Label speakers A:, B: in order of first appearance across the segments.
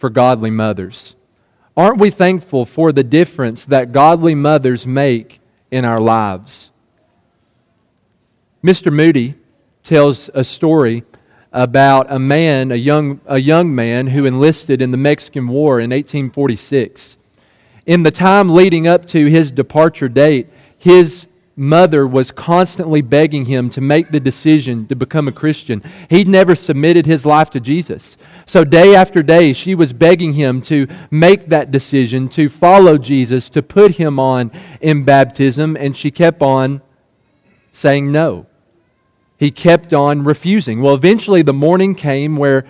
A: for godly mothers? Aren't we thankful for the difference that godly mothers make in our lives? Mr. Moody tells a story about a man, a young, a young man who enlisted in the Mexican War in 1846. In the time leading up to his departure date, his mother was constantly begging him to make the decision to become a Christian. He'd never submitted his life to Jesus. So, day after day, she was begging him to make that decision, to follow Jesus, to put him on in baptism, and she kept on saying no he kept on refusing. Well, eventually the morning came where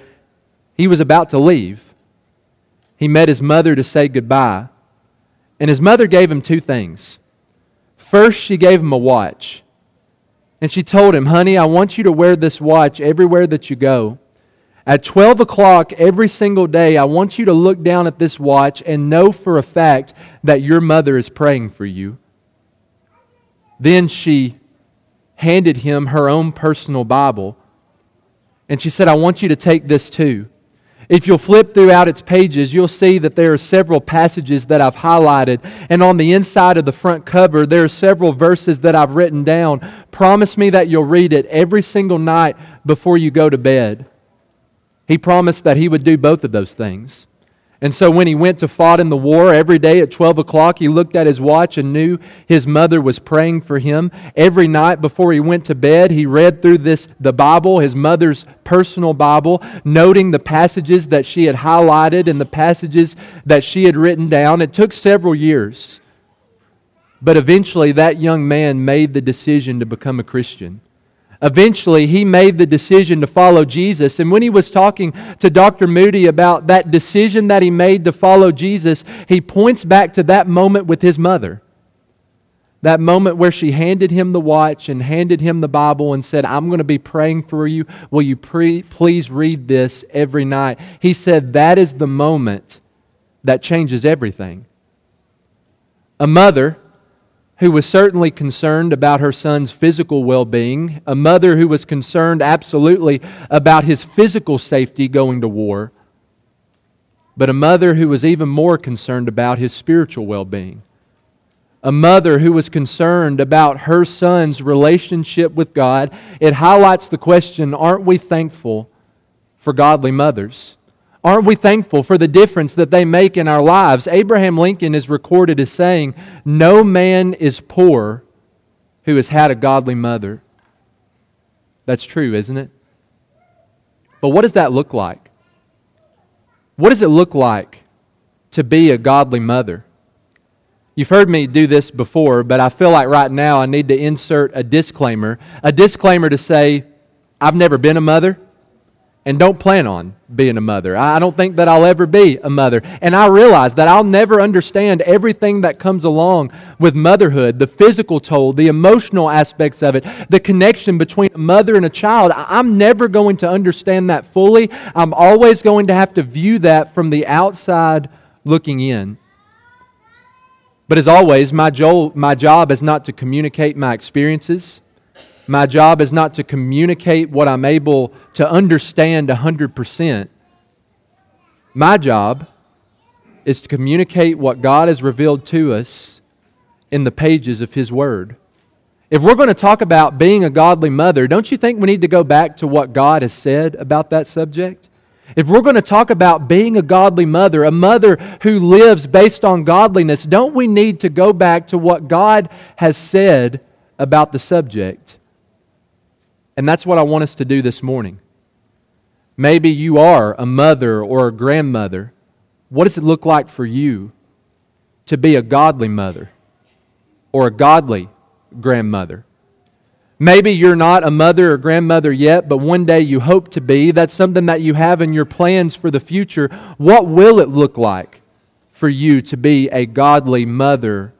A: he was about to leave. He met his mother to say goodbye. And his mother gave him two things. First, she gave him a watch. And she told him, Honey, I want you to wear this watch everywhere that you go. At 12 o'clock every single day, I want you to look down at this watch and know for a fact that your mother is praying for you. Then she handed him her own personal Bible. And she said, I want you to take this too. If you'll flip throughout its pages, you'll see that there are several passages that I've highlighted. And on the inside of the front cover, there are several verses that I've written down. Promise me that you'll read it every single night before you go to bed. He promised that he would do both of those things. And so when he went to fight in the war every day at 12 o'clock, he looked at his watch and knew his mother was praying for him. Every night before he went to bed, he read through this, the Bible, his mother's personal Bible, noting the passages that she had highlighted and the passages that she had written down. It took several years. But eventually that young man made the decision to become a Christian eventually he made the decision to follow Jesus. And when he was talking to Dr. Moody about that decision that he made to follow Jesus, he points back to that moment with his mother. That moment where she handed him the watch and handed him the Bible and said, I'm going to be praying for you. Will you pre- please read this every night? He said, That is the moment that changes everything. A mother who was certainly concerned about her son's physical well being, a mother who was concerned absolutely about his physical safety going to war, but a mother who was even more concerned about his spiritual well being. A mother who was concerned about her son's relationship with God. It highlights the question aren't we thankful for godly mothers? Aren't we thankful for the difference that they make in our lives? Abraham Lincoln is recorded as saying, No man is poor who has had a godly mother. That's true, isn't it? But what does that look like? What does it look like to be a godly mother? You've heard me do this before, but I feel like right now I need to insert a disclaimer. A disclaimer to say, I've never been a mother and don't plan on being a mother. I don't think that I'll ever be a mother. And I realize that I'll never understand everything that comes along with motherhood the physical toll, the emotional aspects of it, the connection between a mother and a child. I'm never going to understand that fully. I'm always going to have to view that from the outside looking in. But as always, my, jo- my job is not to communicate my experiences. My job is not to communicate what I'm able to understand 100%. My job is to communicate what God has revealed to us in the pages of His Word. If we're going to talk about being a godly mother, don't you think we need to go back to what God has said about that subject? If we're going to talk about being a godly mother, a mother who lives based on godliness, don't we need to go back to what God has said about the subject? And that's what I want us to do this morning. Maybe you are a mother or a grandmother. What does it look like for you to be a godly mother or a godly grandmother? Maybe you're not a mother or grandmother yet, but one day you hope to be. That's something that you have in your plans for the future. What will it look like for you to be a godly mother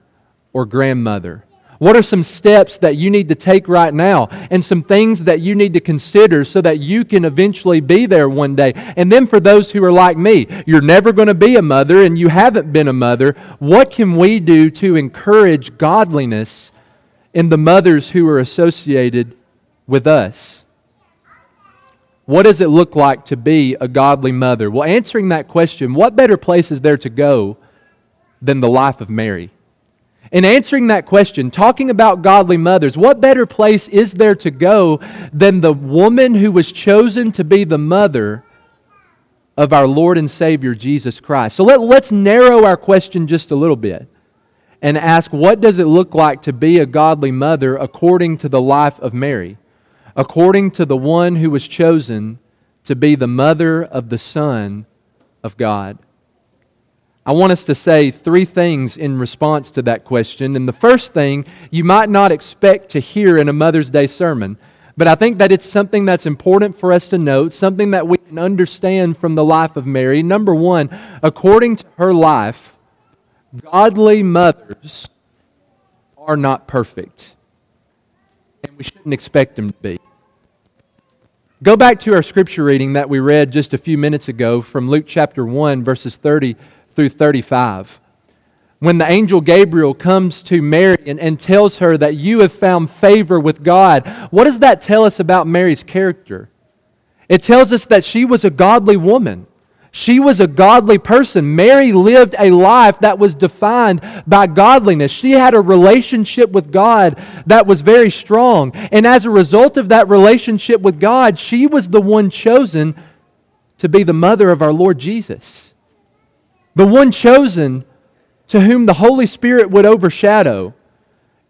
A: or grandmother? What are some steps that you need to take right now and some things that you need to consider so that you can eventually be there one day? And then for those who are like me, you're never going to be a mother and you haven't been a mother, what can we do to encourage godliness in the mothers who are associated with us? What does it look like to be a godly mother? Well, answering that question, what better place is there to go than the life of Mary? In answering that question, talking about godly mothers, what better place is there to go than the woman who was chosen to be the mother of our Lord and Savior Jesus Christ? So let, let's narrow our question just a little bit and ask what does it look like to be a godly mother according to the life of Mary? according to the one who was chosen to be the mother of the Son of God? I want us to say three things in response to that question. And the first thing you might not expect to hear in a Mother's Day sermon, but I think that it's something that's important for us to note, something that we can understand from the life of Mary. Number one, according to her life, godly mothers are not perfect and we shouldn't expect them to be. Go back to our scripture reading that we read just a few minutes ago from Luke chapter 1, verses 30 through 35. When the angel Gabriel comes to Mary and, and tells her that you have found favor with God, what does that tell us about Mary's character? It tells us that she was a godly woman. She was a godly person. Mary lived a life that was defined by godliness. She had a relationship with God that was very strong. And as a result of that relationship with God, she was the one chosen to be the mother of our Lord Jesus. The one chosen to whom the Holy Spirit would overshadow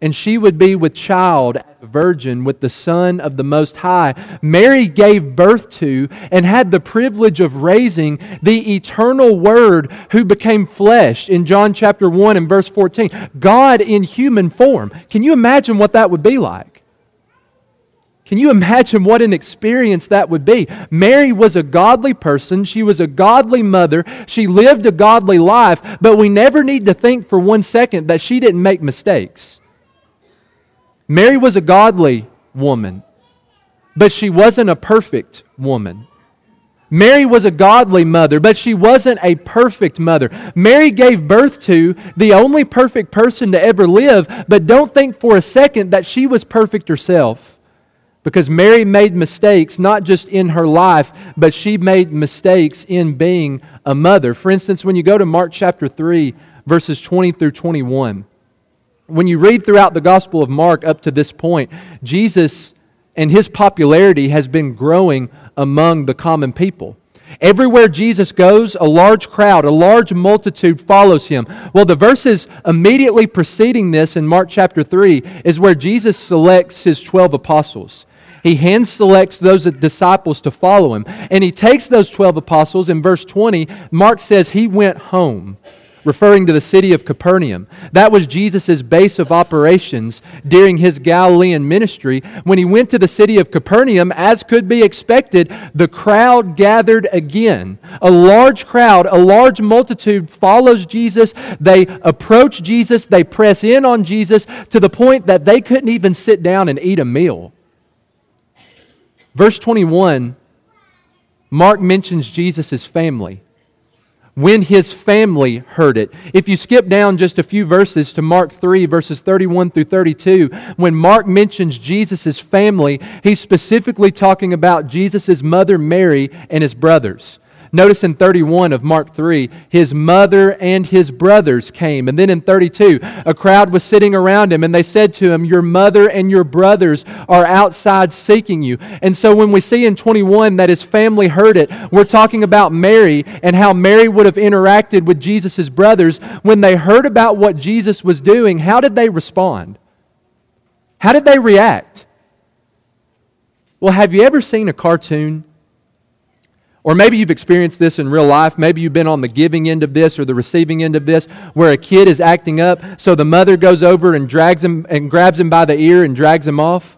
A: and she would be with child a virgin with the Son of the Most High. Mary gave birth to and had the privilege of raising the eternal Word who became flesh in John chapter 1 and verse 14. God in human form. Can you imagine what that would be like? Can you imagine what an experience that would be? Mary was a godly person. She was a godly mother. She lived a godly life, but we never need to think for one second that she didn't make mistakes. Mary was a godly woman, but she wasn't a perfect woman. Mary was a godly mother, but she wasn't a perfect mother. Mary gave birth to the only perfect person to ever live, but don't think for a second that she was perfect herself. Because Mary made mistakes not just in her life, but she made mistakes in being a mother. For instance, when you go to Mark chapter 3, verses 20 through 21, when you read throughout the Gospel of Mark up to this point, Jesus and his popularity has been growing among the common people. Everywhere Jesus goes, a large crowd, a large multitude follows him. Well, the verses immediately preceding this in Mark chapter 3 is where Jesus selects his 12 apostles. He hand selects those disciples to follow him. And he takes those 12 apostles. In verse 20, Mark says he went home referring to the city of Capernaum. That was Jesus' base of operations during his Galilean ministry. When he went to the city of Capernaum, as could be expected, the crowd gathered again. A large crowd, a large multitude follows Jesus. They approach Jesus, they press in on Jesus to the point that they couldn't even sit down and eat a meal. Verse 21, Mark mentions Jesus' family when his family heard it. If you skip down just a few verses to Mark 3, verses 31 through 32, when Mark mentions Jesus' family, he's specifically talking about Jesus' mother Mary and his brothers. Notice in 31 of Mark 3, his mother and his brothers came. And then in 32, a crowd was sitting around him, and they said to him, Your mother and your brothers are outside seeking you. And so when we see in 21 that his family heard it, we're talking about Mary and how Mary would have interacted with Jesus' brothers. When they heard about what Jesus was doing, how did they respond? How did they react? Well, have you ever seen a cartoon or maybe you've experienced this in real life. Maybe you've been on the giving end of this or the receiving end of this, where a kid is acting up, so the mother goes over and drags him and grabs him by the ear and drags him off.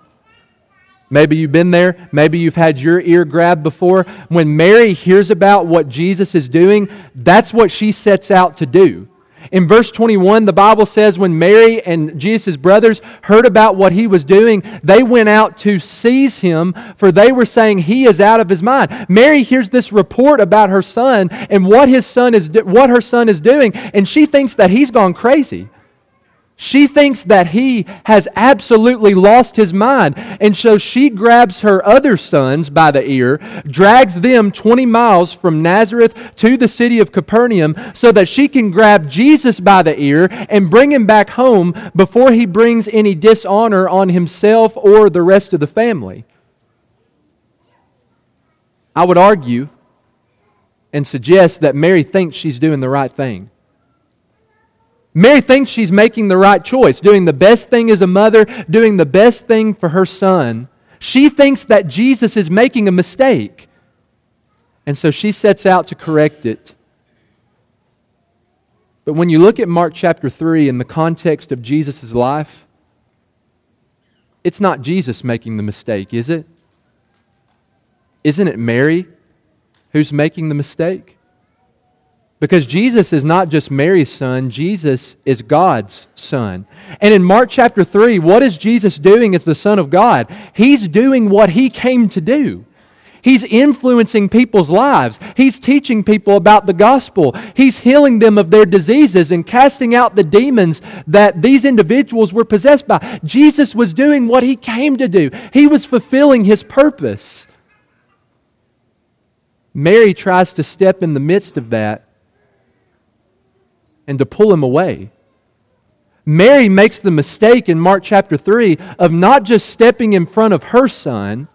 A: Maybe you've been there. Maybe you've had your ear grabbed before. When Mary hears about what Jesus is doing, that's what she sets out to do. In verse 21, the Bible says when Mary and Jesus' brothers heard about what he was doing, they went out to seize him, for they were saying he is out of his mind. Mary hears this report about her son and what his son is what her son is doing, and she thinks that he's gone crazy. She thinks that he has absolutely lost his mind. And so she grabs her other sons by the ear, drags them 20 miles from Nazareth to the city of Capernaum so that she can grab Jesus by the ear and bring him back home before he brings any dishonor on himself or the rest of the family. I would argue and suggest that Mary thinks she's doing the right thing. Mary thinks she's making the right choice, doing the best thing as a mother, doing the best thing for her son. She thinks that Jesus is making a mistake. And so she sets out to correct it. But when you look at Mark chapter 3 in the context of Jesus' life, it's not Jesus making the mistake, is it? Isn't it Mary who's making the mistake? Because Jesus is not just Mary's son, Jesus is God's son. And in Mark chapter 3, what is Jesus doing as the Son of God? He's doing what he came to do. He's influencing people's lives. He's teaching people about the gospel. He's healing them of their diseases and casting out the demons that these individuals were possessed by. Jesus was doing what he came to do, he was fulfilling his purpose. Mary tries to step in the midst of that and to pull him away. Mary makes the mistake in Mark chapter 3 of not just stepping in front of her son,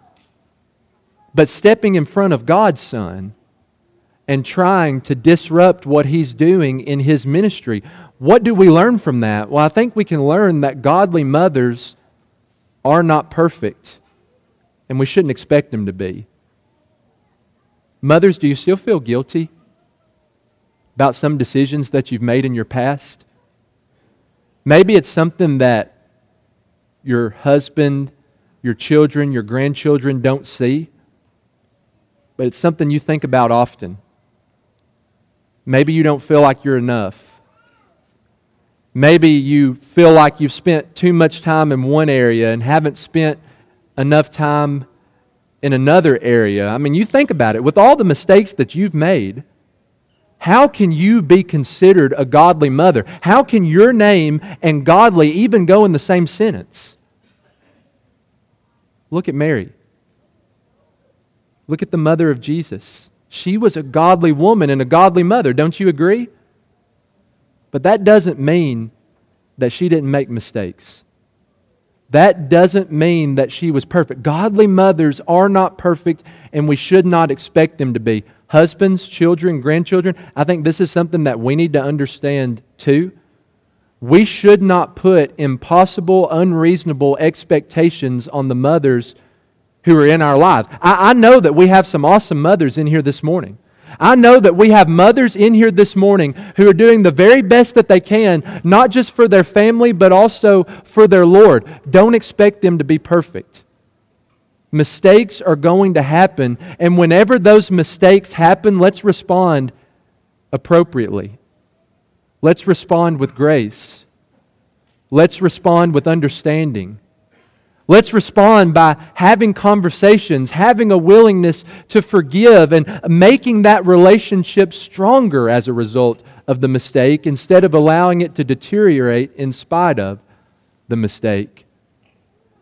A: but stepping in front of God's son and trying to disrupt what he's doing in his ministry. What do we learn from that? Well, I think we can learn that godly mothers are not perfect, and we shouldn't expect them to be. Mothers, do you still feel guilty about some decisions that you've made in your past? Maybe it's something that your husband, your children, your grandchildren don't see, but it's something you think about often. Maybe you don't feel like you're enough. Maybe you feel like you've spent too much time in one area and haven't spent enough time in another area. I mean, you think about it. With all the mistakes that you've made, how can you be considered a godly mother? How can your name and godly even go in the same sentence? Look at Mary. Look at the mother of Jesus. She was a godly woman and a godly mother. Don't you agree? But that doesn't mean that she didn't make mistakes. That doesn't mean that she was perfect. Godly mothers are not perfect, and we should not expect them to be husbands, children, grandchildren, I think this is something that we need to understand too. We should not put impossible, unreasonable expectations on the mothers who are in our lives. I, I, know that we have some awesome mothers in here this morning. I know that we have mothers in here this morning who are doing the very best that they can, not just for their family, but also for their Lord. Don't expect them to be perfect. Mistakes are going to happen, and whenever those mistakes happen, let's respond appropriately. Let's respond with grace. Let's respond with understanding. Let's respond by having conversations, having a willingness to forgive, and making that relationship stronger as a result of the mistake instead of allowing it to deteriorate in spite of the mistake.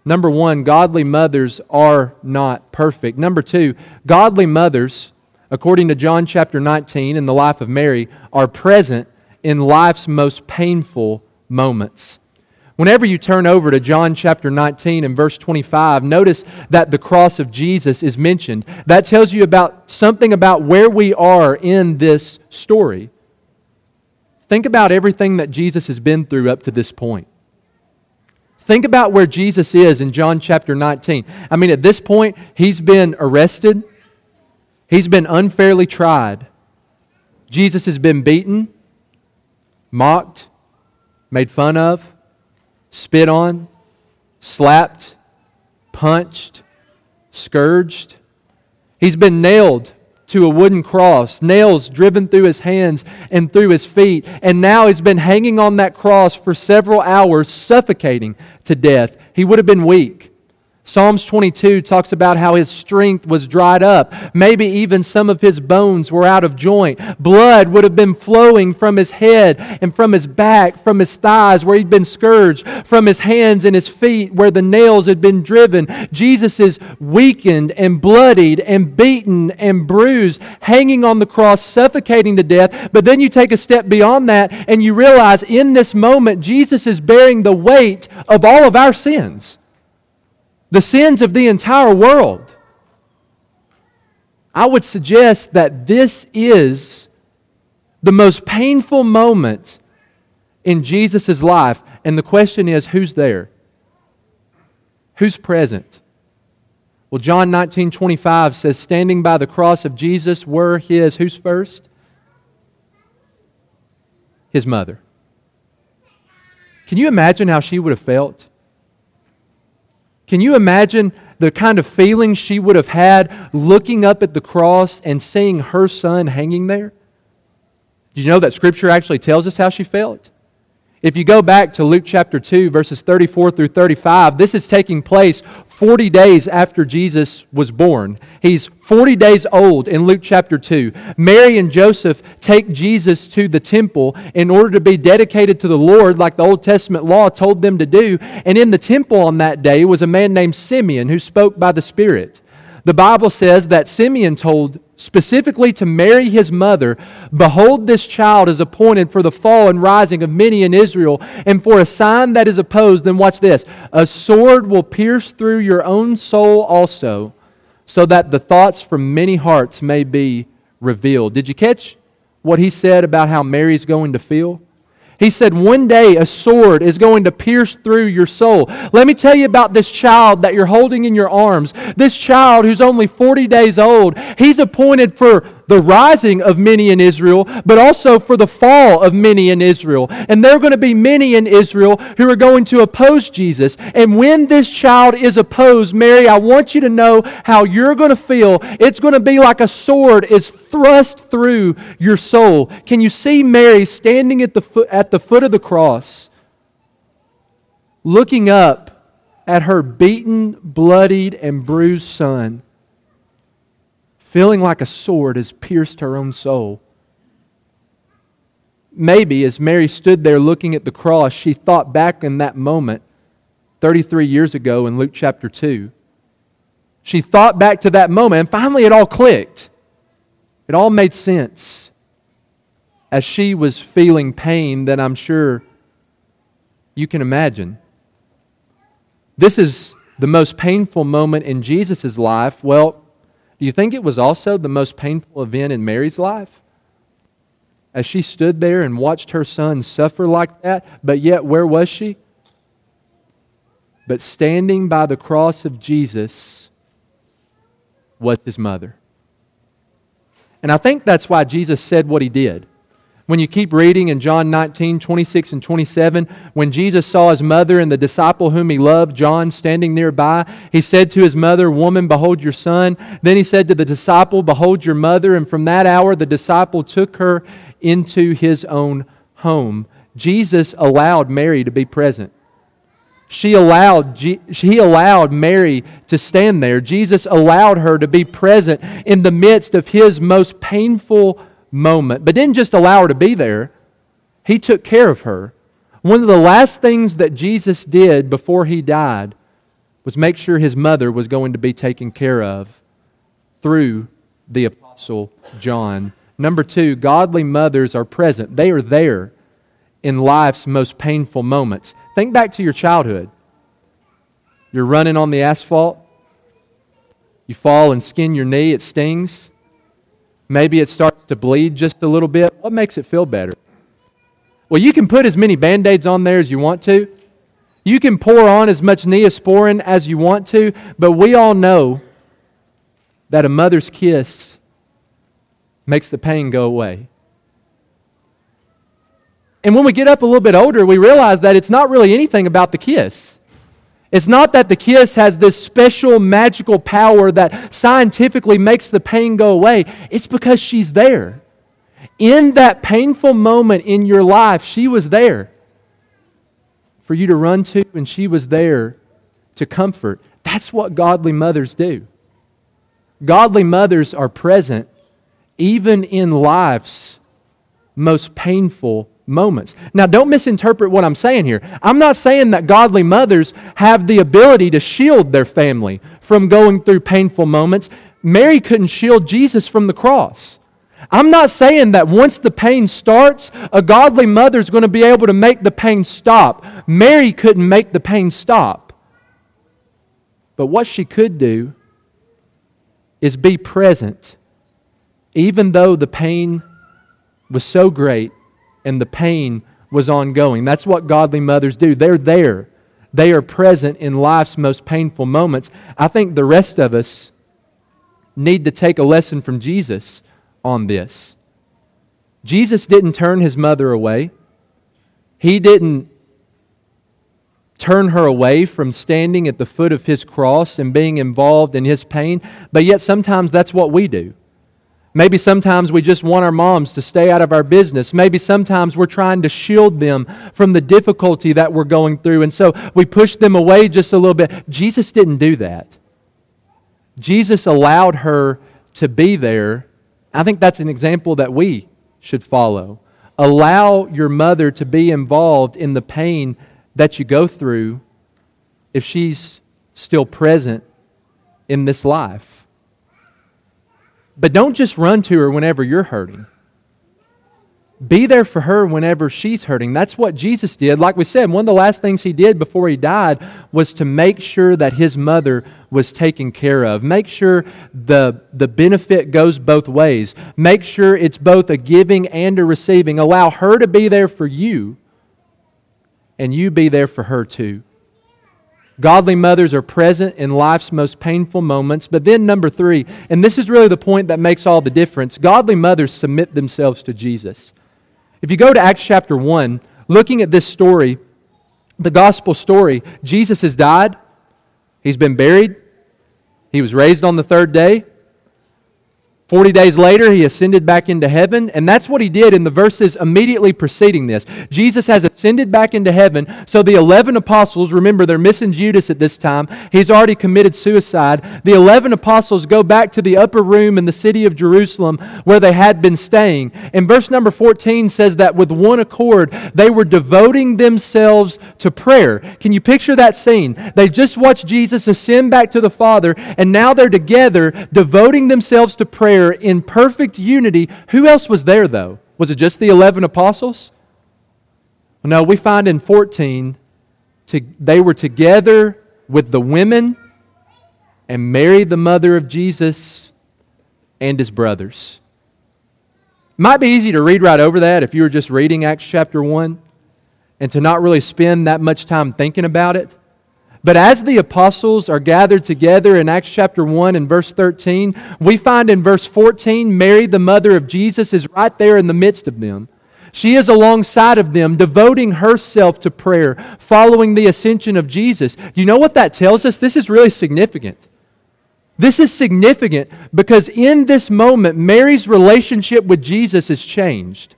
A: Number one, godly mothers are not perfect. Number two, godly mothers, according to John chapter 19 in the life of Mary, are present in life's most painful moments. Whenever you turn over to John chapter 19 and verse 25, notice that the cross of Jesus is mentioned. That tells you about something about where we are in this story. Think about everything that Jesus has been through up to this point. Think about where Jesus is in John chapter 19. I mean, at this point, he's been arrested, he's been unfairly tried. Jesus has been beaten, mocked, made fun of, spit on, slapped, punched, scourged. He's been nailed to a wooden cross, nails driven through his hands and through his feet. And now he's been hanging on that cross for several hours, suffocating to death. He would have been weak. Psalms 22 talks about how his strength was dried up. Maybe even some of his bones were out of joint. Blood would have been flowing from his head and from his back, from his thighs where he'd been scourged, from his hands and his feet where the nails had been driven. Jesus is weakened and bloodied and beaten and bruised, hanging on the cross, suffocating to death. But then you take a step beyond that and you realize in this moment, Jesus is bearing the weight of all of our sins the sins of the entire world. I would suggest that this is the most painful moment in Jesus' life. And the question is who's there? Who's present? Well, John 19 25 says, Standing by the cross of Jesus were his, who's first? His mother. Can you imagine how she would have felt? Can you imagine the kind of feeling she would have had looking up at the cross and seeing her son hanging there? Do you know that Scripture actually tells us how she felt? If you go back to Luke chapter 2, verses 34 through 35, this is taking place 40 days after Jesus was born. He's 40 days old in Luke chapter 2. Mary and Joseph take Jesus to the temple in order to be dedicated to the Lord, like the Old Testament law told them to do. And in the temple on that day was a man named Simeon who spoke by the Spirit. The Bible says that Simeon told specifically to Mary his mother, Behold, this child is appointed for the fall and rising of many in Israel, and for a sign that is opposed. Then watch this a sword will pierce through your own soul also, so that the thoughts from many hearts may be revealed. Did you catch what he said about how Mary's going to feel? He said, One day a sword is going to pierce through your soul. Let me tell you about this child that you're holding in your arms. This child who's only 40 days old. He's appointed for the rising of many in Israel, but also for the fall of many in Israel. And there are going to be many in Israel who are going to oppose Jesus. And when this child is opposed, Mary, I want you to know how you're going to feel. It's going to be like a sword is thrust through your soul. Can you see Mary standing at the foot, at the foot of the cross, looking up at her beaten, bloodied, and bruised son? Feeling like a sword has pierced her own soul. Maybe as Mary stood there looking at the cross, she thought back in that moment 33 years ago in Luke chapter 2. She thought back to that moment, and finally it all clicked. It all made sense. As she was feeling pain that I'm sure you can imagine. This is the most painful moment in Jesus' life. Well, do you think it was also the most painful event in Mary's life? As she stood there and watched her son suffer like that, but yet where was she? But standing by the cross of Jesus was his mother. And I think that's why Jesus said what he did. When you keep reading in John 19, 26 and 27, when Jesus saw his mother and the disciple whom he loved, John, standing nearby, he said to his mother, Woman, behold your son. Then he said to the disciple, Behold your mother. And from that hour, the disciple took her into his own home. Jesus allowed Mary to be present. She allowed, he allowed Mary to stand there. Jesus allowed her to be present in the midst of his most painful moment, but didn't just allow her to be there. He took care of her. One of the last things that Jesus did before he died was make sure his mother was going to be taken care of through the Apostle John. Number two, godly mothers are present. They are there in life's most painful moments. Think back to your childhood. You're running on the asphalt. You fall and skin your knee. It stings. Maybe it starts to bleed just a little bit. What makes it feel better? Well, you can put as many band aids on there as you want to. You can pour on as much neosporin as you want to, but we all know that a mother's kiss makes the pain go away. And when we get up a little bit older, we realize that it's not really anything about the kiss. It's not that the kiss has this special magical power that scientifically makes the pain go away. It's because she's there. In that painful moment in your life, she was there for you to run to, and she was there to comfort. That's what godly mothers do. Godly mothers are present even in life's most painful moments. Now, don't misinterpret what I'm saying here. I'm not saying that godly mothers have the ability to shield their family from going through painful moments. Mary couldn't shield Jesus from the cross. I'm not saying that once the pain starts, a godly mother is going to be able to make the pain stop. Mary couldn't make the pain stop. But what she could do is be present, even though the pain was so great and the pain was ongoing. That's what godly mothers do. They're there, they are present in life's most painful moments. I think the rest of us need to take a lesson from Jesus on this. Jesus didn't turn his mother away. He didn't turn her away from standing at the foot of his cross and being involved in his pain, but yet sometimes that's what we do. Maybe sometimes we just want our moms to stay out of our business. Maybe sometimes we're trying to shield them from the difficulty that we're going through, and so we push them away just a little bit. Jesus didn't do that. Jesus allowed her to be there. I think that's an example that we should follow. Allow your mother to be involved in the pain that you go through if she's still present in this life. But don't just run to her whenever you're hurting. Be there for her whenever she's hurting. That's what Jesus did. Like we said, one of the last things he did before he died was to make sure that his mother was taken care of. Make sure the, the benefit goes both ways. Make sure it's both a giving and a receiving. Allow her to be there for you, and you be there for her too. Godly mothers are present in life's most painful moments. But then, number three, and this is really the point that makes all the difference godly mothers submit themselves to Jesus. If you go to Acts chapter 1, looking at this story, the gospel story, Jesus has died, he's been buried, he was raised on the third day. 40 days later, he ascended back into heaven, and that's what he did in the verses immediately preceding this. Jesus has ascended back into heaven, so the 11 apostles, remember, they're missing Judas at this time. He's already committed suicide. The 11 apostles go back to the upper room in the city of Jerusalem where they had been staying. And verse number 14 says that with one accord, they were devoting themselves to prayer. Can you picture that scene? They just watched Jesus ascend back to the Father, and now they're together devoting themselves to prayer in perfect unity. Who else was there, though? Was it just the 11 apostles? No, we find in 14, to, they were together with the women and Mary, the mother of Jesus, and his brothers. Might be easy to read right over that if you were just reading Acts chapter 1 and to not really spend that much time thinking about it. But as the apostles are gathered together in Acts chapter 1 and verse 13, we find in verse 14, Mary, the mother of Jesus, is right there in the midst of them. She is alongside of them, devoting herself to prayer, following the ascension of Jesus. You know what that tells us? This is really significant. This is significant because in this moment, Mary's relationship with Jesus is changed.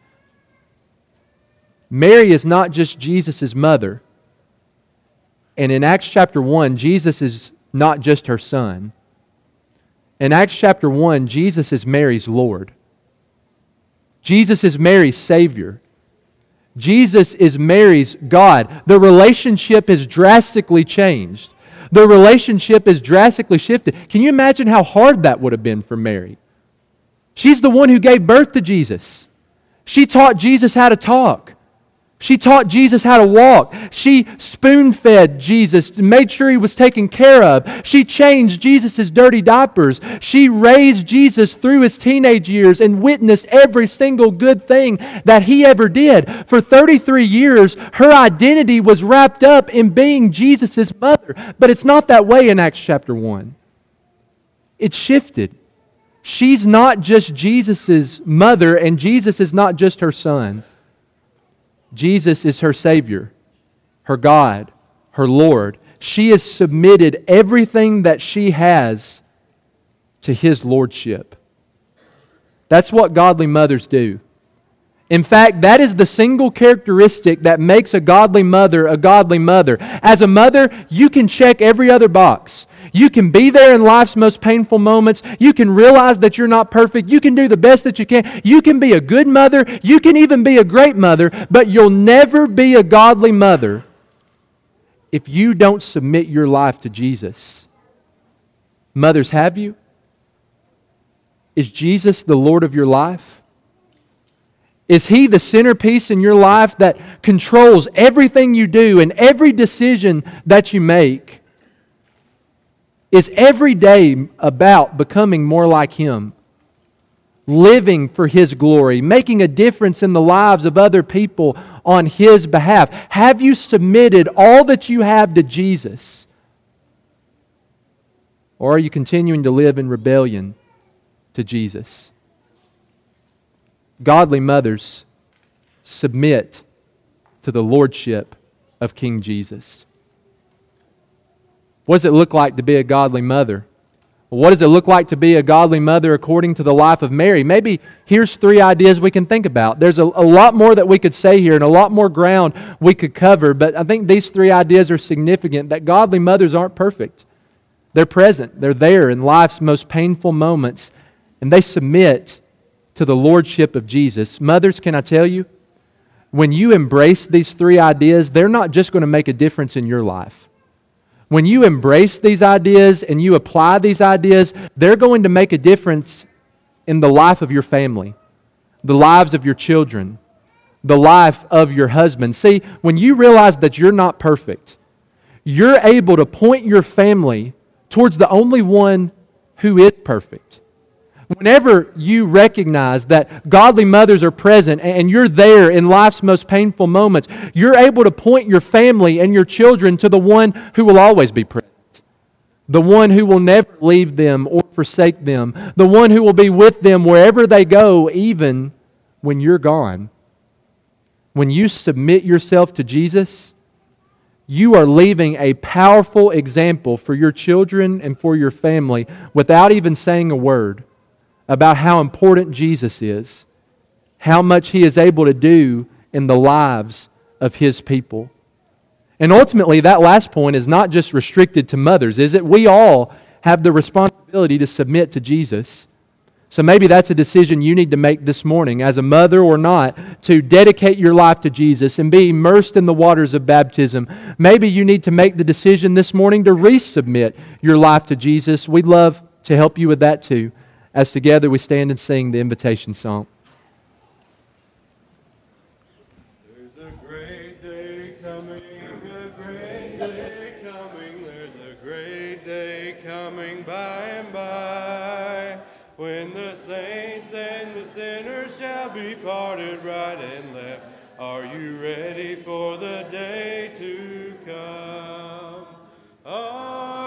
A: Mary is not just Jesus' mother. And in Acts chapter 1, Jesus is not just her son. In Acts chapter 1, Jesus is Mary's Lord. Jesus is Mary's Savior. Jesus is Mary's God. The relationship is drastically changed. The relationship is drastically shifted. Can you imagine how hard that would have been for Mary? She's the one who gave birth to Jesus. She taught Jesus how to talk. She taught Jesus how to walk. She spoon fed Jesus, made sure he was taken care of. She changed Jesus' dirty diapers. She raised Jesus through his teenage years and witnessed every single good thing that he ever did. For 33 years, her identity was wrapped up in being Jesus' mother. But it's not that way in Acts chapter 1. It shifted. She's not just Jesus' mother, and Jesus is not just her son. Jesus is her Savior, her God, her Lord. She has submitted everything that she has to His Lordship. That's what godly mothers do. In fact, that is the single characteristic that makes a godly mother a godly mother. As a mother, you can check every other box. You can be there in life's most painful moments. You can realize that you're not perfect. You can do the best that you can. You can be a good mother. You can even be a great mother, but you'll never be a godly mother if you don't submit your life to Jesus. Mothers, have you? Is Jesus the Lord of your life? Is He the centerpiece in your life that controls everything you do and every decision that you make? Is every day about becoming more like Him? Living for His glory, making a difference in the lives of other people on His behalf? Have you submitted all that you have to Jesus? Or are you continuing to live in rebellion to Jesus? Godly mothers submit to the lordship of King Jesus. What does it look like to be a godly mother? What does it look like to be a godly mother according to the life of Mary? Maybe here's three ideas we can think about. There's a, a, lot more that we could say here and a lot more ground we could cover, but I think these three ideas are significant that godly mothers aren't perfect. They're present, they're there in life's most painful moments, and they submit to the lordship of Jesus. Mothers, can I tell you, when you embrace these three ideas, they're not just going to make a difference in your life when you embrace these ideas and you apply these ideas, they're going to make a difference in the life of your family, the lives of your children, the life of your husband. See, when you realize that you're not perfect, you're able to point your family towards the only one who is perfect whenever you recognize that godly mothers are present and you're there in life's most painful moments, you're able to point your family and your children to the one who will always be present. The one who will never leave them or forsake them. The one who will be with them wherever they go, even when you're gone. When you submit yourself to Jesus, you are leaving a powerful example for your children and for your family without even saying a word about how important Jesus is, how much he is able to do in the lives of his people. And ultimately, that last point is not just restricted to mothers, is it? We all have the responsibility to submit to Jesus. So maybe that's a decision you need to make this morning, as a mother or not, to dedicate your life to Jesus and be immersed in the waters of baptism. Maybe you need to make the decision this morning to resubmit your life to Jesus. We'd love to help you with that too as together we stand and sing the invitation song.
B: There's a great day coming, a great day coming, there's a great day coming by and by, when the saints and the sinners shall be parted right and left. Are you ready for the day to come? Are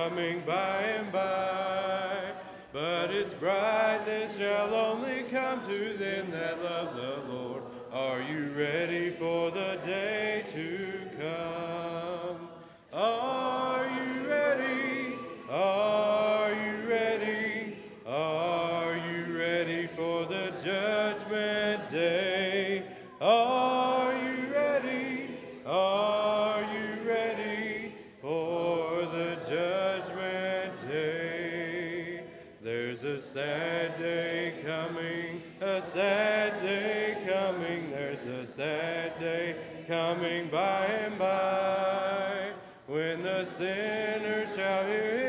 B: coming by and by. But its brightness shall only come to them that love the Lord. Are you ready for the day to come? By and by. When the sinner shall hear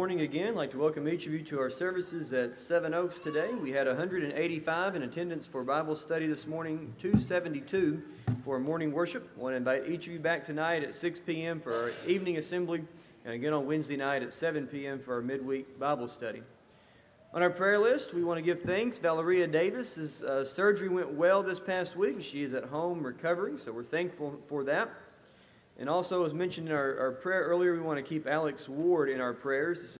C: morning again. I'd like to welcome each of you to our services at Seven Oaks today. We had 185 in attendance for Bible study this morning, 272 for morning worship. I want to invite each of you back tonight at 6 p.m. for our evening assembly, and again on Wednesday night at 7 p.m. for our midweek Bible study. On our prayer list, we want to give thanks. Valeria Davis's uh, surgery went well this past week. She is at home recovering, so we're thankful for that. And also, as mentioned in our, our prayer earlier, we want to keep Alex Ward in our prayers.